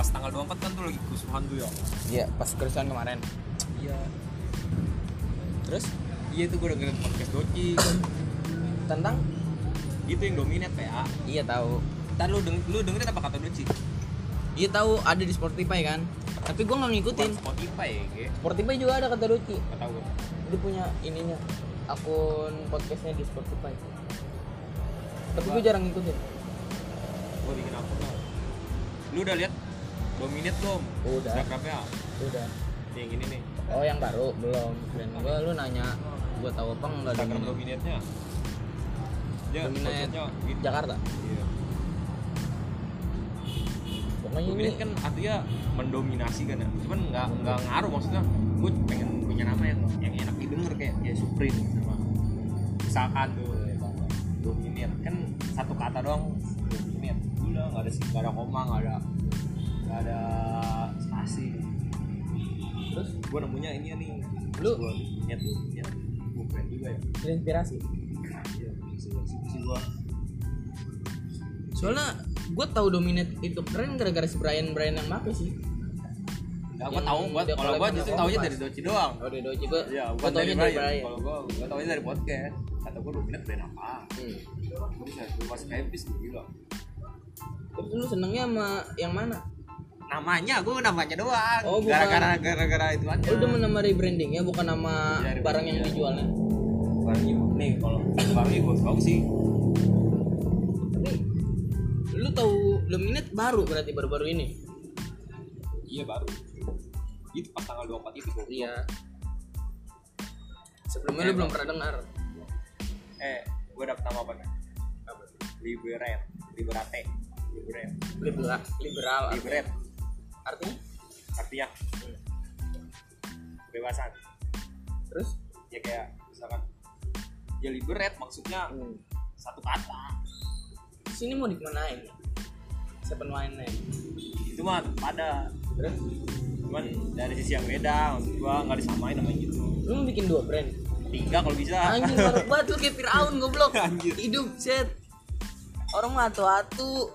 pas tanggal 24 kan tuh lagi kerusuhan tuh ya? Iya pas kerusuhan kemarin. Iya. Terus? Iya itu gue dengerin podcast Doci tentang? Itu yang dominate PA iya tahu. Ntar lu, deng lu dengerin apa kata Doci? iya tahu. Ada di Spotify kan? Tapi gue nggak ngikutin. Spotify ya, Spotify juga ada kata Doci. Gak tau gue dia punya ininya akun podcastnya di Spotify. Tapi gue jarang ngikutin. Gue bikin akun lah. Lu udah lihat Dominate belum? Udah. Instagramnya udah. Yang ini nih. Oh yang baru? Belum. Dan gue lu nanya. Gue tahu apa enggak Instagram Dia Dominate konsepnya gitu. Jakarta? Iya. Pokoknya ini Dominate kan artinya mendominasi kan ya? Cuman nggak nggak ngaruh maksudnya. Gue pengen punya nama yang yang enak didengar kayak kayak Supreme sama misalkan tuh. Dominate kan satu kata doang Dominate udah nggak ada sih nggak ada koma nggak ada nggak ada spasi terus gue nemunya ini nih Lu? gue Dominate Dominate gue keren juga ya terinspirasi iya sih gue soalnya gue tahu Dominate itu keren gara-gara si Brian Brian yang make sih Enggak, gue tahu dia kalau gue justru taunya dari Doci doang oh dari Doji gue Iya, gue taunya dari Brian. Kalau gue, gue taunya dari podcast. Kata gue dominat brand apa? hmm. Gue bisa gue pas habis gue gila. terus lu senengnya sama yang mana Namanya, gue namanya doang. Oh. Gara-gara gara-gara itu aja. Oh, udah nama rebranding ya bukan nama Iya, barang yang rebranding. dijualnya Barangnya nih kalau barangnya gue bagus sih. tapi lu tahu Dominate baru berarti baru-baru ini Iya baru. Itu pas tanggal 24 itu gue. iya sebelumnya lu belum pernah dengar Eh, gue dapet nama apa nih? Liberate, Liberate, Liberate, liberal liberal Liberate. Artinya? Artinya kebebasan. terus? Ya kayak misalkan ya liberate maksudnya hmm. satu kata. Sini mau dikemanain? Seven Wine itu mah pada terus? Cuman dari sisi yang beda maksud gua nggak disamain namanya gitu. Lu mau bikin dua brand? Tiga kalau bisa. Anjing baru banget lu kayak Fir'aun goblok. Anjir. hidup set orang mah atu-atu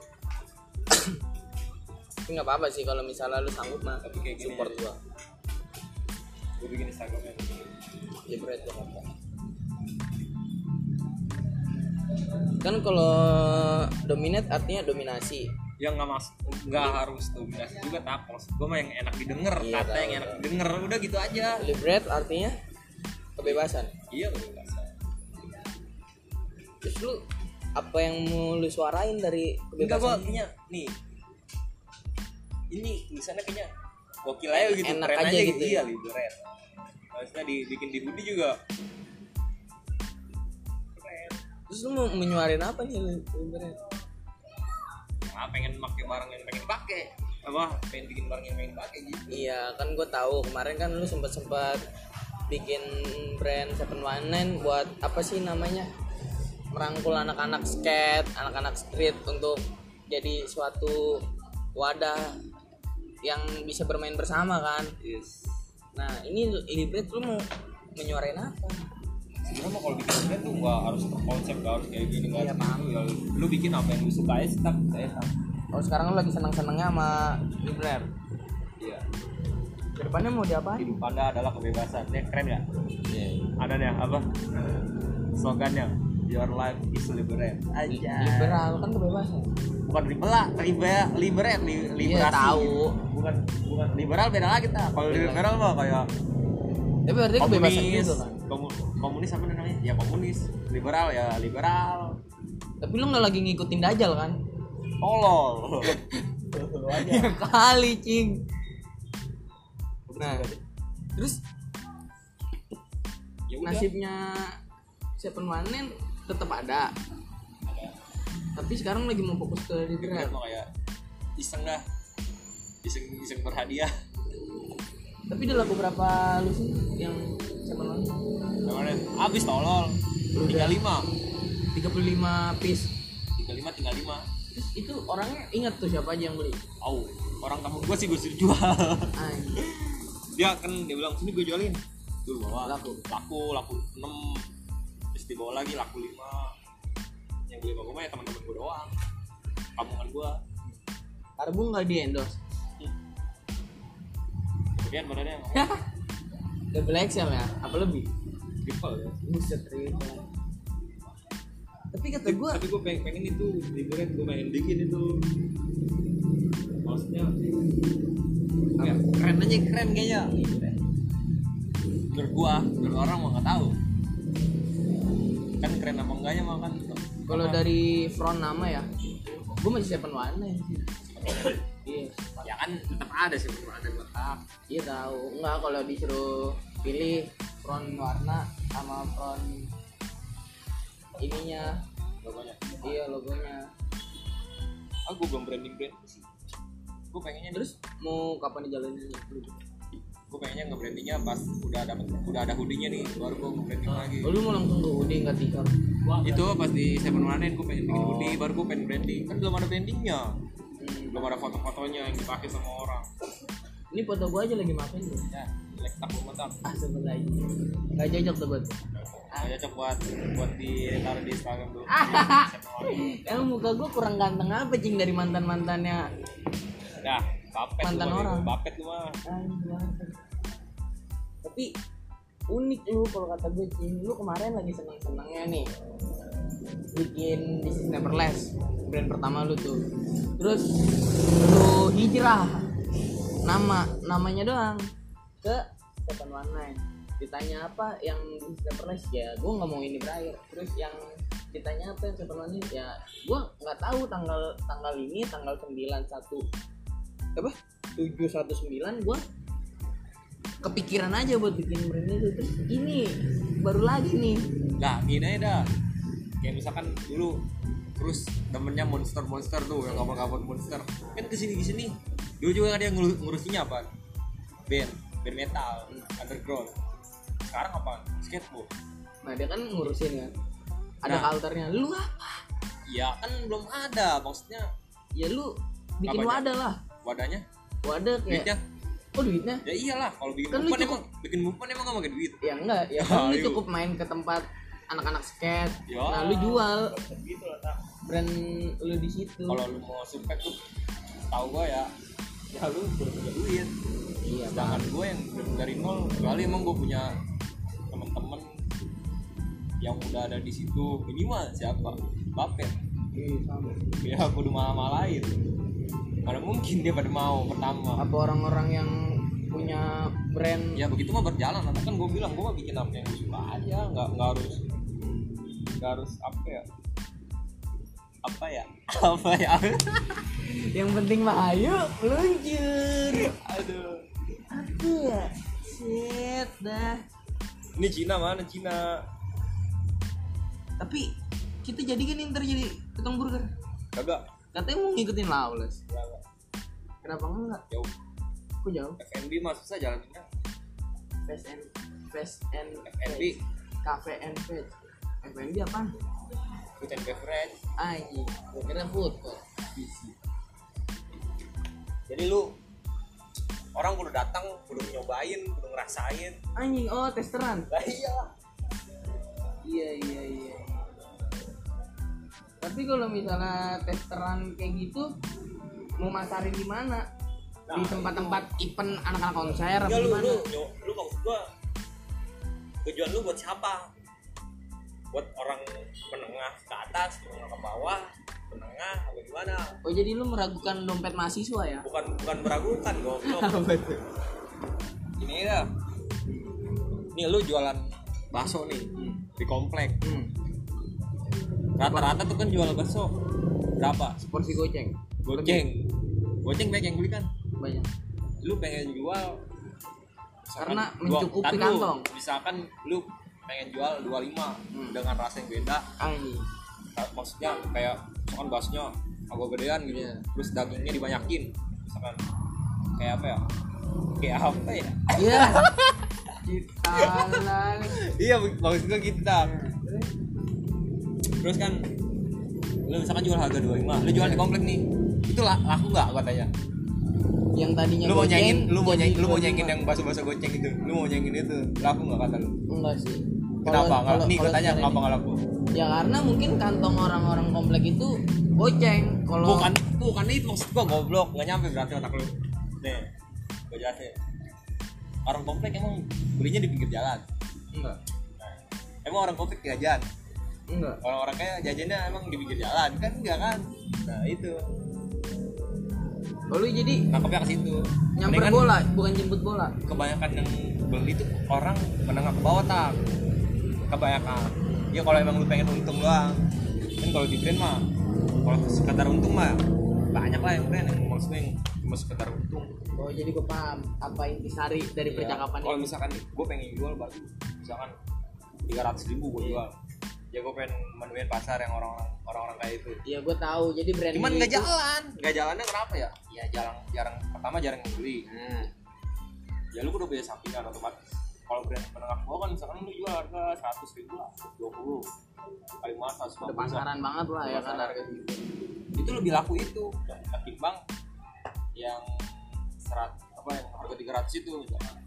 tapi nggak apa-apa sih kalau misalnya lu sanggup mah Tapi kayak gini support gua. Gua bikin instagramnya ya berat Jakarta kan kalau dominate artinya dominasi. Yang nggak mas nggak harus dominasi juga maksud gua mah yang enak didengar Iya, kata tahu, yang enak didengar udah gitu aja. Liberate artinya kebebasan. Iya kebebasan. Terus lu apa yang mau lu suarain dari enggak gua kebebasan? nih ini tulisannya kayaknya gokil aja gitu Enak keren aja aja, gitu gitu. ya. iya liberate maksudnya dibikin di hoodie juga. Keren. Terus lu mau menyuarin apa nih lu liberate ah pengen pakai barang yang pengen pakai. Apa? Pengen bikin barang yang pengen pakai gitu. Iya kan gue tahu kemarin kan lu sempat sempat bikin brand Seven One Nine buat apa sih namanya? Merangkul anak-anak skate, anak-anak street untuk jadi suatu wadah yang bisa bermain bersama kan. yes Nah ini Libret lu mau menyuarain apa? sebenarnya mah kalau bikin brand tuh nggak harus terkonsep nggak harus kayak gini nggak Iya, gitu. ya lu bikin apa yang lu suka ya stuck saya stuck Kalau sekarang lu lagi senang-senangnya sama Libret, iya ke depannya mau diapain? hidup anda adalah kebebasan ya keren ya Iya. ada nih apa slogannya your life is liberate. Aja. Liberal kan kebebasan. bukan liberal liber liberate li, Iya liberasi. tahu. bukan bukan. Liberal beda lagi kita kalau liberal mah kayak Tapi berarti kebebasan komunis. gitu kan. Komu- komunis apa namanya? Ya komunis. Liberal ya liberal. Tapi lu nggak lagi ngikutin Dajjal kan? tolol. Ya kali cing. Nah, terus? Ya udah. Nasibnya Seven One tetap ada. Tapi sekarang lagi mau fokus ke liberal Liberal. mah kayak iseng dah iseng iseng berhadiah Tapi udah laku berapa lu sih yang Seven One? namanya habis tolol tiga lima 35 piece. tiga lima tinggal lima Terus itu orangnya ingat tuh siapa aja yang beli. oh orang kampung gua sih gue suruh jual dia kan dia bilang sini gue jualin tuh bawa Laku. laku laku enam terus dibawa lagi laku lima. Yang beli gue mah ya teman-teman gue doang. Kampungan gue Karbu nggak di endorse. kemudian badannya double XL ya? Apa lebih? Triple ya. Buset triple. Tapi kata gue tapi gue pengen, pengen itu liburan gue pengen bikin itu. Maksudnya ya, keren aja keren kayaknya. Menurut gua menurut orang mah nggak tahu kan keren apa enggaknya mah kan. Kalau dari front nama ya gue masih seven one nine iya. Ya kan tetap ada sih tetap ada letak iya tahu enggak kalau disuruh pilih front warna sama front ininya. Logonya. Iya logonya. Ah gue belum branding brand sih. Gue pengennya terus mau kapan dijalanin gue pengennya nge-brandingnya pas udah ada udah ada hoodie-nya nih baru gue nge-branding lagi. oh, lu mau langsung ke hoodie nggak t-shirt itu pas di Seven One gue pengen bikin Oh. hoodie baru gue pengen branding. Kan belum ada brandingnya. Hmm. belum ada foto-fotonya yang dipakai sama orang. Ini foto gua aja lagi makan tuh ya jelek tak mantap. Ah sebenarnya nggak cocok tuh buat Gak cocok buat buat ditaruh di Instagram dulu. emang muka gua kurang ganteng apa cing dari mantan mantannya Dah, bapet Mantan orang. Bapet lu mah. Tapi unik lu kalau kata gue cing lu kemarin lagi seneng senengnya nih bikin bisnis Neverless brand pertama lu tuh. Terus lu hijrah nama namanya doang ke Seven One ditanya apa yang bisnis Neverless? Ya gue nggak mau ini berakhir. Terus yang ditanya apa yang Seven One ya gue nggak tahu tanggal tanggal ini tanggal 91 apa? 719 gue kepikiran aja buat bikin brand itu. Terus ini baru lagi nih. Nah, gini aja dah. Kayak misalkan dulu terus temennya monster monster tuh yang kapal-kapal monster. Kan ke sini ke sini. Dulu juga ada yang ngurus- ngurusinnya apa? Band band metal underground. Sekarang apa? Skateboard. Nah dia kan ngurusin kan? Ada Nah. kalternya lu apa? Ya kan belum ada. Maksudnya ya lu bikin Apanya? wadah lah. Wadahnya? Wadah kayak duitnya oh duitnya? Ya iyalah kalau bikin Kan lu bupan cukup- emang bikin bupan emang gak pakai duit. Ya enggak ya kan lu cukup main ke tempat anak-anak skate Ya. nah lu jual. Gitu lah tak brand lu di situ. Kalau lu mau sumpah tuh tahu gua ya ya lu punya duit. Iya sedangkan gue yang dari nol kecuali emang gue punya temen-temen yang udah ada di situ minimal siapa? Bapet Iya, sama. ya kudu malah-malahin. Mana mungkin dia pada mau pertama. Apa orang-orang yang punya brand. Ya begitu mah berjalan. Nanti kan gue bilang gue mah bikin apa yang suka aja. Nggak nggak harus nggak harus apa ya? Apa ya? Apa ya? Yang penting mah ayo meluncur. Aduh. Apa ya? Shit dah. Ini Cina mana? Cina. Tapi kita jadi kan ntar jadi tukang burger. Kagak. Katanya mau ngikutin Lawless Kagak. kenapa enggak? Jauh kok jauh. FNB mah susah jalannya Fast and Fast and FNB Cafe and Veg FNB apa? food and beverage. Anjing, gue kira food court jadi lu orang kudu datang kudu nyobain kudu ngerasain. Anjing, oh testeran? Lah iya. Iya iya iya. Tapi kalau misalnya testeran kayak gitu Mau masarin di mana? Di tempat-tempat event anak-anak konser Enggak lu gimana? lu nyo- lu maksud gua tujuan lu buat siapa? Buat orang menengah ke atas menengah ke bawah menengah apa gimana? Oh jadi lu meragukan dompet mahasiswa ya? bukan bukan meragukan goblok. Ini ya. Nih lu jualan bakso nih di komplek. Hmm. rata-rata tuh kan jual bakso. Berapa? Porsi goceng. Goceng. Goceng banyak yang beli kan banyak. lu pengen jual Karena dua- mencukupi lu, kantong. misalkan lu pengen jual 25 Hmm. dengan rasa yang beda Anjing. Nah, maksudnya kayak misalkan basnya agak gedean gitu Iya. terus dagingnya dibanyakin misalkan kayak apa ya kayak apa ya Iya. Kita iya maksud gua gitu dah terus kan lu misalkan jual harga 25 lu jual di komplek nih itu laku nggak katanya Yang tadinya lu mau nyanyiin lu mau jadi nyanyiin lu mau 25. nyanyiin yang baso-baso goceng itu? Lu mau nyanyiin itu laku nggak kata lu? Enggak sih. kenapa? Nggak nih katanya secara kenapa nggak laku? Ya karena mungkin kantong orang-orang komplek itu goceng. Kalau bukan bukan itu maksud gua goblok. Nggak nyampe berarti otak lu. Nih gua jelasin. Orang komplek emang belinya di pinggir jalan. Enggak. Emang orang komplek jajan? Enggak. Orang-orang kayak jajannya emang di pinggir jalan. Kan enggak kan? Nah itu Oh, lu jadi nangkepnya ke situ. Nyamper Mendingan bola bukan jemput bola. kebanyakan yang beli itu orang menengah ke bawah tak. Kebanyakan. Ya kalau emang lu pengen untung doang. Kan kalau di brand mah kalau sekedar untung mah banyak lah yang brand. Yang maksudnya yang cuma sekedar untung. Oh jadi gue paham apa intisari dari Ya, percakapan kalau misalkan gue pengen jual baru misalkan tiga ratus ribu gue jual ya gue pengen menuin pasar yang orang-orang orang-orang kayak itu Iya gue tahu. Jadi brand cuman nggak itu- jalan. Nggak jalannya kenapa ya? Ya jarang jarang. Pertama jarang beli. Nah, ya lu udah punya sampingan otomatis. Kalau brand menengah bawah kan misalkan lu jual harga seratus ribu lah dua puluh. Kali mana seratus udah pasaran banget lah ya kan harga gitu. itu lebih laku itu. Ketimbang yang serat apa yang harga tiga ratus itu misalkan.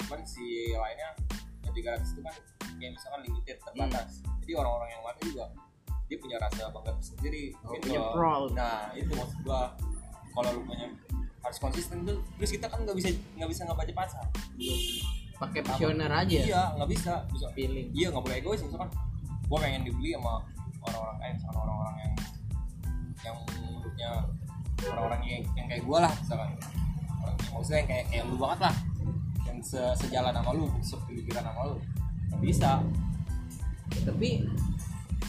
Cuman si lainnya yang tiga ratus itu kan kayak misalkan limited terbatas. Jadi orang-orang yang mana juga dia punya rasa bangga sendiri Oh, gitu. punya proud. nah itu maksud gua. Kalau lu punya harus konsisten tuh terus kita kan nggak bisa nggak bisa ngebaca pasar. Pakai visioner aja. Iya nggak bisa. Bisa. Feeling. Iya nggak boleh egois misalkan. Gue pengen dibeli sama orang-orang kayak misalkan orang-orang yang yang menurutnya orang-orang yang, yang kayak gue lah misalkan. Orang- maksudnya yang kayak kayak lu banget lah. Yang se sejalan sama lu sepemikiran sama lu. nggak bisa. Tapi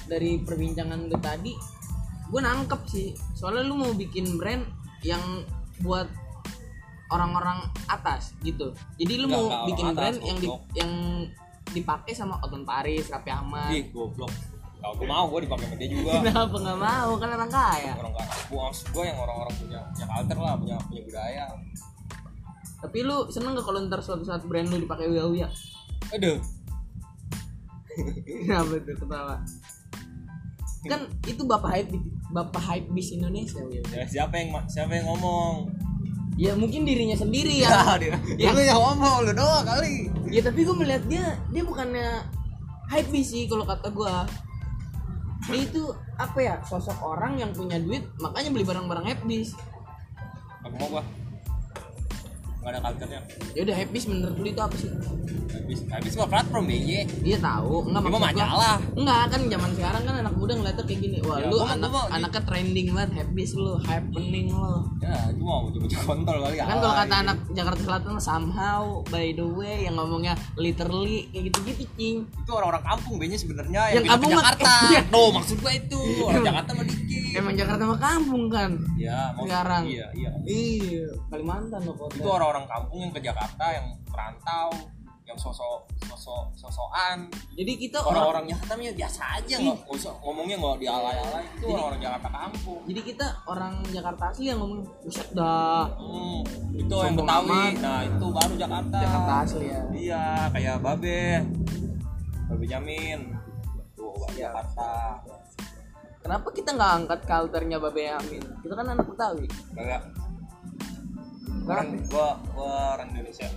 dari perbincangan lu tadi gue nangkep sih. Soalnya lu mau bikin brand yang buat orang-orang atas gitu. Jadi lu Nggak, mau bikin atas, brand yang di, yang dipakai sama Oton Paris, Raffi Ahmad. Ih goblok. Kalau gue mau gue dipakai sama dia juga. Kenapa nggak mau? Kan orang kaya. Orang nggak gue maksud gue yang orang-orang punya punya culture lah punya punya budaya. Tapi lu seneng gak kalau ntar suatu saat brand lu dipakai Uya Uya aduh kenapa tuh ketawa kan itu bapak hype bapak hype bis Indonesia ya, siapa yang siapa yang ngomong ya mungkin dirinya sendiri ya ya dia Ya. lu yang ngomong lu doang kali Ya tapi gue melihat dia dia bukannya hype sih kalau kata gue. Dia itu apa ya sosok orang yang punya duit makanya beli barang-barang hypebeast. aku mau gua nggak ada culture-nya Ya udah hypebeast menurut lu itu apa sih? habis habis gua platform BY Dia tahu enggak mah gua- majalah. Enggak kan zaman sekarang kan anak muda ngeliatnya kayak gini. Wah, Ya, lu gua mah- anak gua mah- anaknya trending banget hypebeast lu, happening lu. ya cuma mau coba kontol kali Kan kalau kata anak Jakarta Selatan somehow by the way yang ngomongnya literally kayak gitu-gitu cing. itu orang-orang kampung BY sebenarnya Yang yang, kampung mah- Jakarta Iya. tuh maksud gua itu orang Jakarta mah dikit Emang Jakarta mah kampung kan? ya Sekarang. iya iya Iya, Kalimantan loh kota. itu orang-orang kampung yang ke Jakarta yang merantau yang sosok sosok sosokan Jadi kita orang orang-orang Jakarta ya biasa aja nggak usah ngomongnya nggak dialay-alay itu orang-orang Jakarta kampung jadi kita orang Jakarta asli yang ngomong buset dah Hmm, itu yang Sombong Betawi. amat. Nah, itu baru Jakarta. Jakarta asli ya. Iya, kayak Babe. Babe Jamin. Tuh, Iya. Jakarta. Kenapa kita nggak angkat culture-nya Babe Amin? Kita kan anak Betawi. Enggak. Orang gua gua orang Indonesia.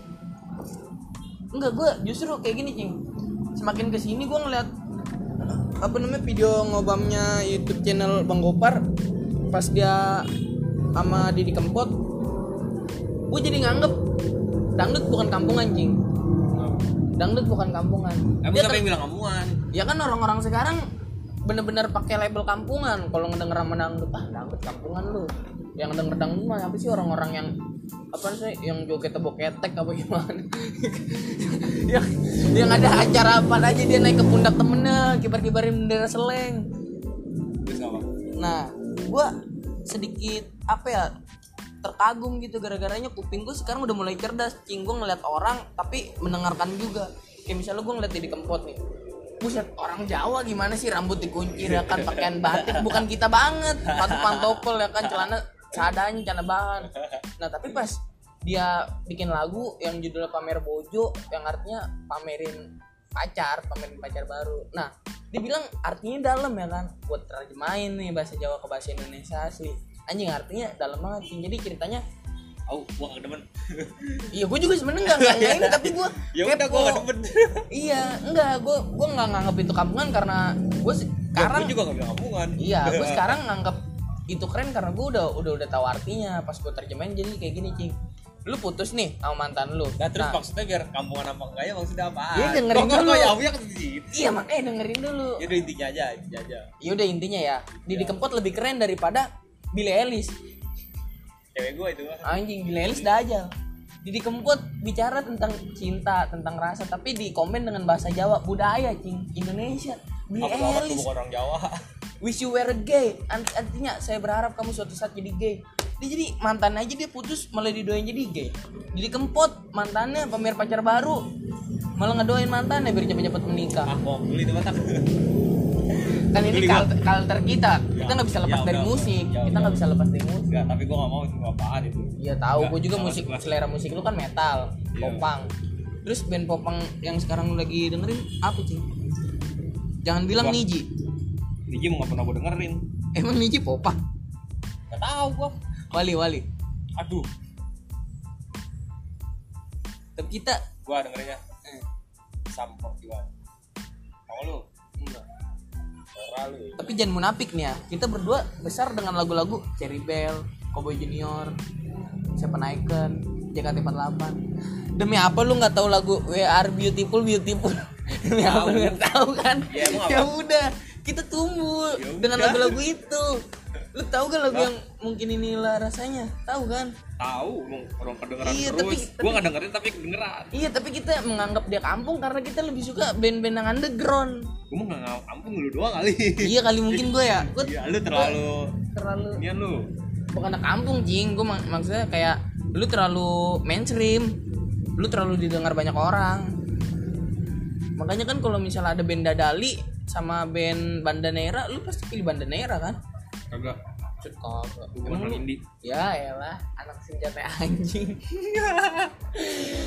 Enggak, gue justru kayak gini, Cing. Semakin ke sini gue ngeliat apa namanya video ngobamnya YouTube channel Bang Gopar pas dia sama Didi Kempot gue jadi nganggep dangdut bukan kampungan cing dangdut bukan kampungan Emang Dia siapa yang bilang kampungan? ya kan orang-orang sekarang bener-bener pakai label kampungan kalau ngedenger sama dangdut ah dangdut kampungan lu yang denger dangdut mah apa sih orang-orang yang apa sih yang joget tebok ketek apa gimana? Yang yang ada acara apa aja dia naik ke pundak temennya kibar-kibarin bendera seleng. Nah gua sedikit apa ya terkagum gitu gara-garanya kuping gue sekarang udah mulai cerdas. Cing gue ngeliat orang tapi mendengarkan juga. Kayak misalnya gue ngeliat di kempot nih. Buset orang Jawa gimana sih rambut dikunci ya kan pakaian batik bukan kita banget. Sepatu pantopel ya kan celana seadanya celana bahan nah tapi pas dia bikin lagu yang judulnya pamer bojo yang artinya pamerin pacar pamerin pacar baru nah dibilang artinya dalam ya kan buat terjemahin nih bahasa Jawa ke bahasa Indonesia asli anjing artinya dalam banget Cing. jadi ceritanya Aku gua gak demen. iya gue juga sebenarnya nggak nggak nggak ini tapi gue ya udah gua gak demen. iya enggak gue gue nggak nganggap itu kampungan karena gue sekarang Gua juga gak kampungan. iya gue sekarang nganggap itu keren karena gue udah udah udah tahu artinya pas gue terjemahin jadi kayak gini cing lu putus nih sama mantan lu Nah, terus Nah, maksudnya biar kampungan apa enggak ya maksudnya apa? Iya, dengerin dulu. ya ya di iya makanya dengerin dulu Ya udah intinya aja, intinya aja. ya udah intinya ya Didi Ya. Kempot lebih keren daripada Billie Eilish Cewek gua itu. anjing Billie Eilish dah aja Didi Kempot bicara tentang cinta tentang rasa tapi di komen dengan bahasa Jawa budaya cing Indonesia gua Eilish bukan orang Jawa. wish you were gay Ant- artinya saya berharap kamu suatu saat jadi gay dia jadi mantan aja dia putus malah didoain jadi gay jadi kempot mantannya pamer pacar baru malah ngedoain mantannya biar cepet-cepet menikah Ah, beli mata. kan ini Beli, kal- culture kita Ya, kita nggak bisa lepas ya dari udah, musik ya kita nggak bisa lepas dari musik Enggak, tapi gua enggak mau itu apaan itu. Iya tahu, Nggak, gue juga nggak musik selera musik lu kan metal, Iya. popang. Terus band popang yang sekarang lu lagi dengerin apa sih? Jangan bilang. Niji. Niji mau nggak pernah gua dengerin. Emang Niji popang? Enggak tahu gua. Wali wali. Aduh, Tapi kita gua dengerinnya eh, sampok juga. Kamu lu? enggak. Terlalu. Tapi jangan munafik nih ya. Kita berdua besar dengan lagu-lagu Cherry Bell, Cowboy Junior, Seven Icon, JKT48. Demi apa lu nggak tahu lagu We Are Beautiful Beautiful? Demi apa lu nggak tahu kan? Ya, ya udah, kita tumbuh Ya dengan lagu-lagu itu. Lu tahu kan lagu Lah. yang mungkin inilah rasanya? Tahu kan? Tahu, orang kedengeran Iya, terus. tapi- Gua nggak dengerin tapi kedengeran. Iya, tapi kita menganggap dia kampung karena kita lebih suka band-band yang underground. Gua mau nggak kampung lu doang kali. iya kali mungkin gue ya. Gue Iya, lu terlalu terlalu inian lu. bukan anak kampung jing gue mak- maksudnya kayak lu terlalu mainstream lu terlalu didengar banyak orang makanya kan kalau misalnya ada band dadali sama band bandanera lu pasti pilih bandanera kan Kagak. Emang orang lu- indie. ya elah anak senjata anjing Gue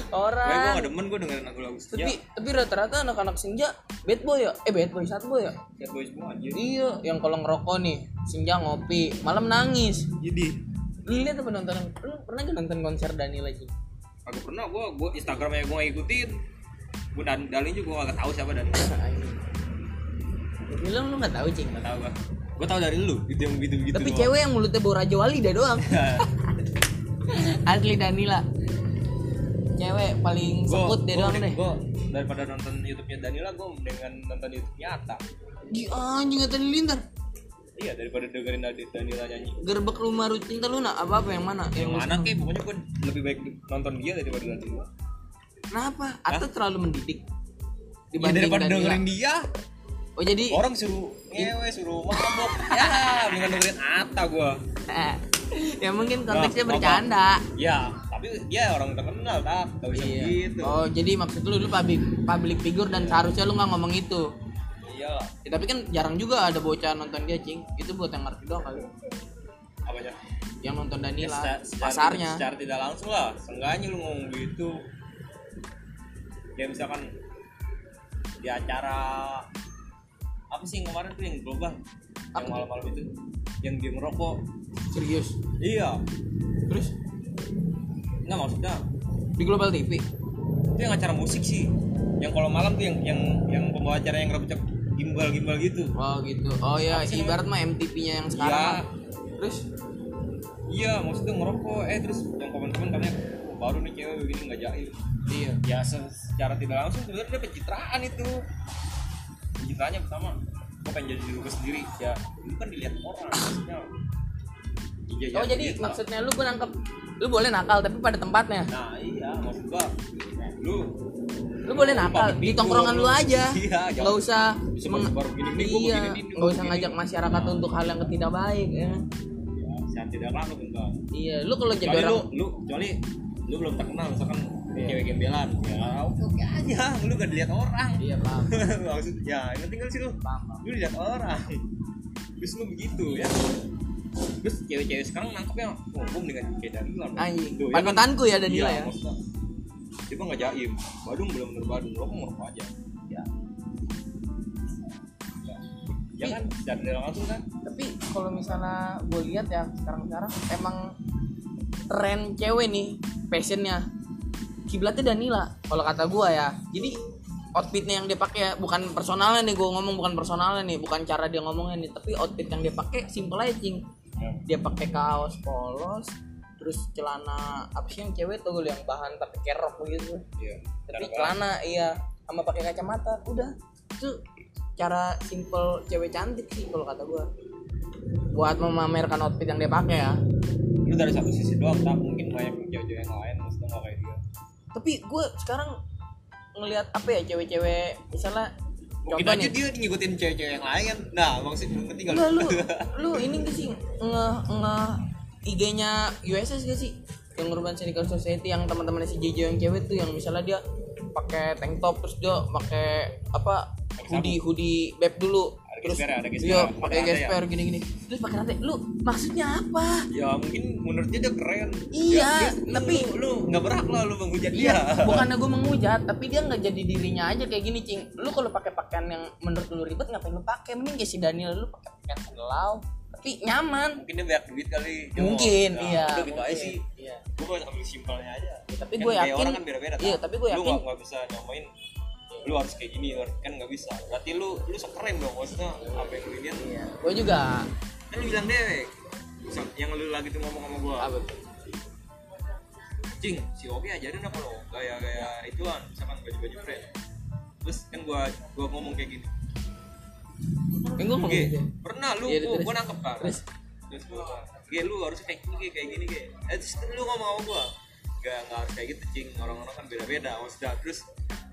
orang gak demen gua dengerin lagu-lagu senja. tapi tapi rata-rata anak-anak senja bad boy ya eh bad boy sad boy ya Sad boy semua anjir. iya yang kalau ngerokok nih senja ngopi malam nangis Jadi lu lihat apa nonton lu pernah gak nonton konser Danila sih Kagak pernah gua gua Instagramnya gua nggak ikutin. Gua dan Dali juga gua gak tahu siapa Dali. Bilang lu nggak tahu cing Gak tahu gua. Gua tahu dari lu gitu yang gitu-gitu. tapi doang. cewek yang mulutnya bau raja wali dah doang asli Danila cewek paling sebut dia doang deh Gua daripada nonton YouTube-nya Danila gua dengan nonton YouTube nyata. Gi anjing kata lintar Iya daripada dengerin Dani- Danila nyanyi. gerbek rumah cinta lu nak apa apa yang mana Yang lu mana kek pokoknya gua lebih baik nonton dia daripada Danila. kenapa atau terlalu mendidik Ya, dibanding daripada Danila dengerin dia, oh jadi orang suruh ngewe, suruh mabok. ya, dengan dengerin Atta gua. ya mungkin konteksnya Nah, bercanda Ya, tapi dia orang terkenal, tak? Gak bisa Iya. begitu. Oh jadi maksud lu lu public public figure dan seharusnya lu nggak ngomong itu. Iya. Ya, tapi kan jarang juga ada bocah nonton dia cing. Itu buat yang ngerti doang kali. Apanya? Yang nonton Danila Secara- secara- pasarnya. Secara tidak langsung lah. Seenggaknya lu ngomong gitu. Kayak misalkan di acara apa sih yang kemarin tuh yang global yang malam-malam itu? Yang dia ngerokok Serius. iya. Terus? Nggak maksudnya di Global TV. itu yang acara musik sih. Yang kalau malam tuh yang yang yang pembawa acara yang rambutnya gimbal gimbal gitu. Oh gitu. Oh ya ibarat mah MTV-nya yang sekarang. Iya. Terus? Iya maksudnya ngerokok. Eh terus yang komen-komen katanya "Oh, baru nih cewek begini nggak jahil. Iya. ya se- secara tidak langsung sebenarnya pencitraan itu pencitraannya pertama gue pengen jadi diri gue sendiri ya itu kan dilihat orang maksudnya Iya, Oh iya, jadi gitu. maksudnya lu gue nangkep lu boleh nakal tapi pada tempatnya. nah iya maksud gua lu Lu boleh nakal di tongkrongan lu aja. iya Nggak usah meng- baru gini iya, nggak usah ngajak masyarakat untuk hal yang tidak baik ya. ya, sehat tidak laku enggak Iya, lu kalau jadi orang lu lu kecuali lu belum terkenal misalkan cewek gembelan. Ya. Oke oke aja lu gak dilihat orang. Iya, paham. maksud ya yang penting kan sih lu. Paham, paham. lu lihat orang. Terus lu begitu ya. Terus cewek-cewek sekarang nangkepnya oh gue mendingan kayak dari luar Anjing, Tuh, ya kan? panutanku ya Danila Iya, ya. maksudnya. dia nggak jaim. Badung belum bener badung lo ngerokok aja? Ya. ya, ya kan tidak langsung kan? Tapi kalau misalnya gue lihat ya sekarang-sekarang emang tren cewek nih passionnya kiblatnya Danila kalau kata gue ya. Jadi outfitnya yang dia pakai ya, bukan personalnya nih gue ngomong bukan personalnya nih bukan cara dia ngomongnya nih tapi outfit yang dia pakai simple aja cing ya. dia pakai kaos polos terus celana apa sih yang cewek tuh yang bahan tapi kerok begitu iya tapi celana iya sama pakai kacamata udah. Itu cara simple cewek cantik sih kalau kata gua. Buat memamerkan outfit yang dia pakai ya. Lu dari satu sisi doang tak mungkin banyak tapi gue sekarang ngelihat apa ya cewek-cewek misalnya mungkin aja nih. dia ngikutin cewek-cewek yang lain. Nah maksud ngerti gak lu? Lu ini gak sih nge nge IG-nya USS gak sih? Yang Urban Cynical Society yang teman-teman si JJ yang cewek tuh yang misalnya dia pakai tank top terus dia pakai apa hoodie hoodie beb dulu terus gesper ya, ada gesper. iya Pakai ya. gesper gini-gini terus pakai rantai lu maksudnya apa ya mungkin menurut dia dia keren Iya, Ya, dia- tapi- lu, lu nggak berhak lah lu menghujat Iya, dia bukannya gue menghujat, tapi dia nggak jadi dirinya aja kayak gini, cing. Lu kalau pakai pakaian yang menurut lu ribet, ngapain lu pakai? Mending kayak si Daniel lu pakai pakaian segelau, tapi nyaman. mungkin dia banyak duit kali Dia Mungkin, mau- iya. udah gitu aja sih Iya. gue mau ambil simpelnya aja tapi Kan gue yakin- orang kan beda-beda iya, tapi gue lu yakin- nggak nggak bisa nyamain lu harus kayak gini kan nggak bisa. Berarti lu lu sok keren dong maksudnya apa yang lu lihat Iya. Gue juga. Kan lu bilang dewek yang lu lagi tuh ngomong sama gua. Apa tuh? cing si Oki ajarin apa lo? Gaya-gaya ituan misalkan baju-baju brand terus kan gua gua ngomong kayak gini. Yang gue ngomong pernah lu Iya, gua, gua nangkep kan Terus? terus gua Ge, lu harus kayak gini kayak gini kayak eh, terus lu ngomong sama gua gak, gak harus kayak gitu cing. Orang-orang kan beda-beda. Maksudnya terus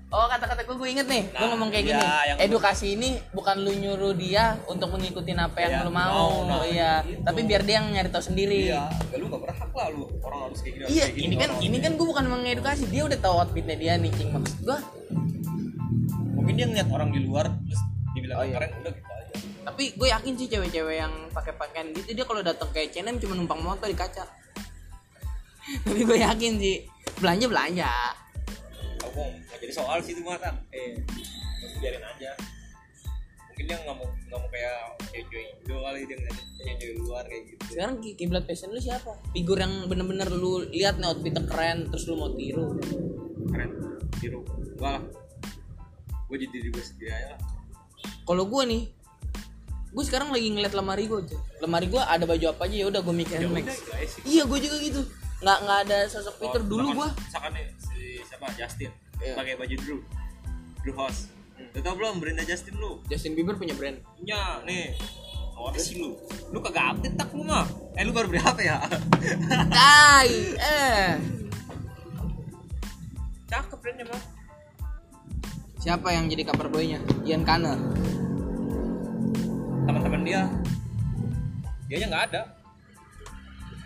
Oh kata-kata gue gue inget nih, gue Nah, ngomong kayak iya, gini. Edukasi ini bukan lu nyuruh dia untuk mengikuti apa yang Iya, lu mau, nah, iya. gitu. Tapi biar dia yang nyari tahu sendiri. iya gak, lu gak berhak lah lu orang harus kayak gini Iya, kayak gini, ini kan ini kan gue bukan mengedukasi, dia udah tahu outfitnya dia nih, cing maksud gue. mungkin dia ngeliat orang di luar terus dibilang Oh, iya. keren udah gitu aja Tapi gue yakin sih cewek-cewek yang pakai pakaian gitu dia kalau datang ke H&M cuma numpang motor di kaca. Tapi gue yakin sih belanja belanja. Aku nggak jadi soal sih itu mah kan eh terus biarin aja mungkin dia nggak mau nggak mau kayak cewek Indo kali dia ngeliat cewek luar kayak gitu Sekarang ki- kiblat fashion lu siapa? Figur yang bener-bener lu lihat nih outfitnya keren terus lu mau tiru. keren biru enggak lah gue jadi diri gue sendiri aja lah Kalau gue nih, gue sekarang lagi ngeliat lemari gue aja. Lemari gue ada baju apa aja ya udah gue mikirin ya Max. Iya gue juga gitu. Nggak nggak ada sosok Peter Oh, dulu gue. misalkan- misalkan nih si siapa Justin Iya. pakai baju Drew Drew House Lu tau belum Brenda Justin lu Justin Bieber punya brand. punya nih Oh, apa sih lu? Lu kagak update tak lu mah? Eh lu baru beli HP ya? Kai, eh. Cakep brandnya mah Siapa yang jadi cover boy-nya? Ian Kanner. teman-teman dia dia nggak ada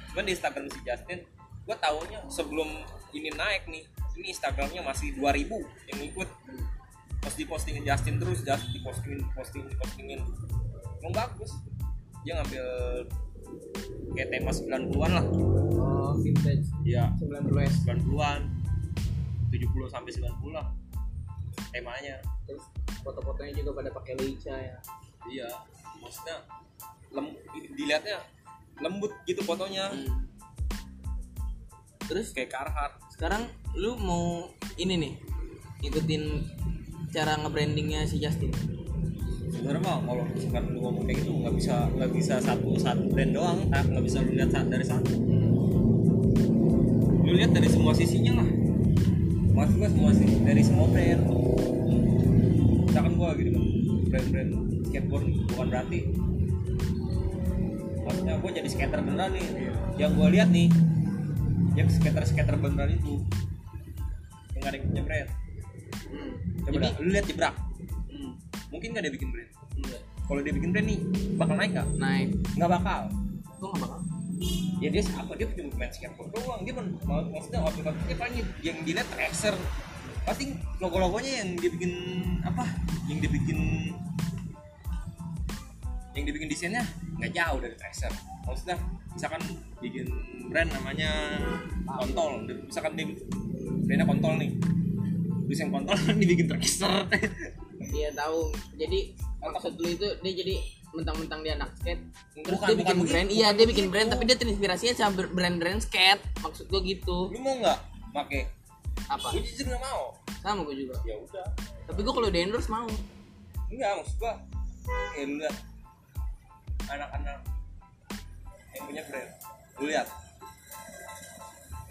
cuman di Instagram si Justin gua taunya sebelum ini naik nih ini Instagramnya masih 2000 yang ikut pas dipostingin Justin terus just dipostingin postingin postingin emang bagus dia ngambil kayak tema 90-an lah Oh, vintage. ya 90s. 90-an 70 sampai 90 lah temanya Terus foto-fotonya juga pada pakai Leica ya. iya maksudnya lem, dilihatnya lembut gitu fotonya Hmm. Terus kayak Carhartt. sekarang lu mau ini nih ikutin cara nge-brandingnya si Justin. sebenarnya mah kalau misalkan lu ngomong kayak gitu nggak bisa nggak bisa satu satu brand doang. Tak nggak bisa lu lihat dari satu lu lihat dari semua sisinya lah. Maksud gua semua sisi dari semua brand. Misalkan gua gitu kan brand-brand skateboard bukan berarti maksudnya gua jadi skater beneran nih. Yang gua lihat nih yang skater skater beneran itu. Yang ada yang coba Jadi- dah, lu lihat jebrak. Hmm. mungkin nggak dia bikin brand. Enggak. kalau dia bikin brand nih bakal naik nggak? Naik. nggak bakal. Gua nggak bakal. ya dia siapa dia cuma main skateboard doang. Dia men, mau- maksudnya outfit outfitnya paling yang dilihat tracer pasti logo logonya yang dia bikin apa? Yang dia bikin yang dibikin desainnya nggak jauh dari tracer maksudnya misalkan bikin brand namanya kontol misalkan dia brandnya kontol nih desain kontol dibikin tracer Dia tahu. Jadi maksud lu itu dia jadi mentang-mentang dia anak skate. Terus Bukan, dia bikin bukan brand. Iya, dia bikin brand tapi dia terinspirasinya sama brand-brand skate. Maksud gua gitu. lu mau nggak pakai Apa? gue jujur nggak mau Sama gua juga. ya udah Tapi gua kalau di endorse mau. enggak maksud gua lu lihat anak-anak yang punya brand. Lu lihat.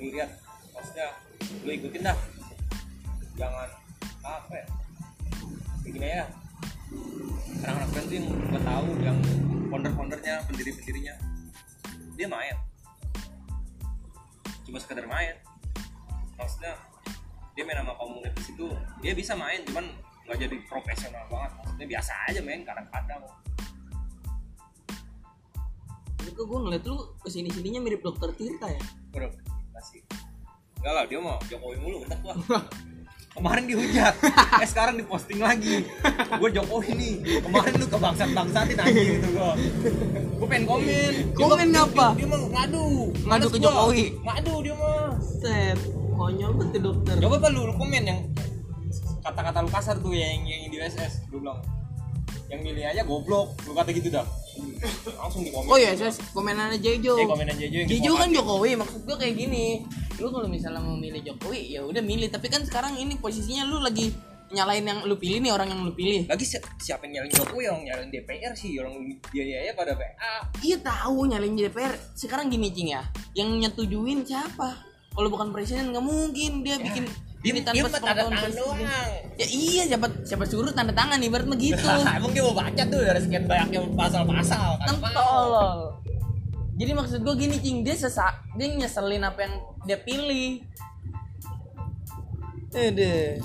Lu lihat. Maksudnya lu ikutin dah. Jangan apa ya? Begini ya anak-anak band tuh yang gua tahu yang founder-foundernya pendiri-pendirinya. Dia main. Cuma sekedar main. Maksudnya dia main sama komunitas itu dia bisa main cuman nggak jadi profesional banget. Maksudnya biasa aja main kadang-kadang kok gue ngeliat lu ke sini sininya mirip dokter Tirta ya? Bro masih enggak lah dia mau Jokowi mulu bentar gua. Kemarin dihujat eh sekarang diposting lagi. Gue Jokowi nih kemarin lu kebangsat bangsatin aja gitu gua. Gue pengen komen. Dia Komen mah- ngapa? dia, dia mah ngadu. Ngadu ke gua. Jokowi? ngadu dia mah. Set konyol banget tuh dokter. Coba apa lu, lu komen yang kata-kata lu kasar tuh yang yang di SS lu bilang. Yang milih aja goblok lu kata gitu dah langsung di komen oh iya saya komenannya Jejo. Eh komenan Jejo yang Jejo kan. Jokowi maksud gue kayak gini. Lu kalau misalnya mau milih Jokowi ya udah milih. Tapi kan sekarang ini posisinya lu lagi nyalain yang lu pilih nih orang yang lu pilih. Lagi si- siapa yang nyalain Jokowi? Yang nyalain DPR sih orang dia dia pada PA iya tahu nyalain DPR sekarang gini cing ya. Yang nyetujuin siapa? Kalau bukan presiden nggak mungkin. Dia bikin dia, ini dia mah tanda tangan doang. ya iya siapa siapa suruh tanda tangan ibarat begitu emang dia mau baca tuh dari sekian banyaknya pasal-pasal kan? Tolol. Jadi maksud gue gini cing dia sesak dia nyeselin apa yang dia pilih. Ede.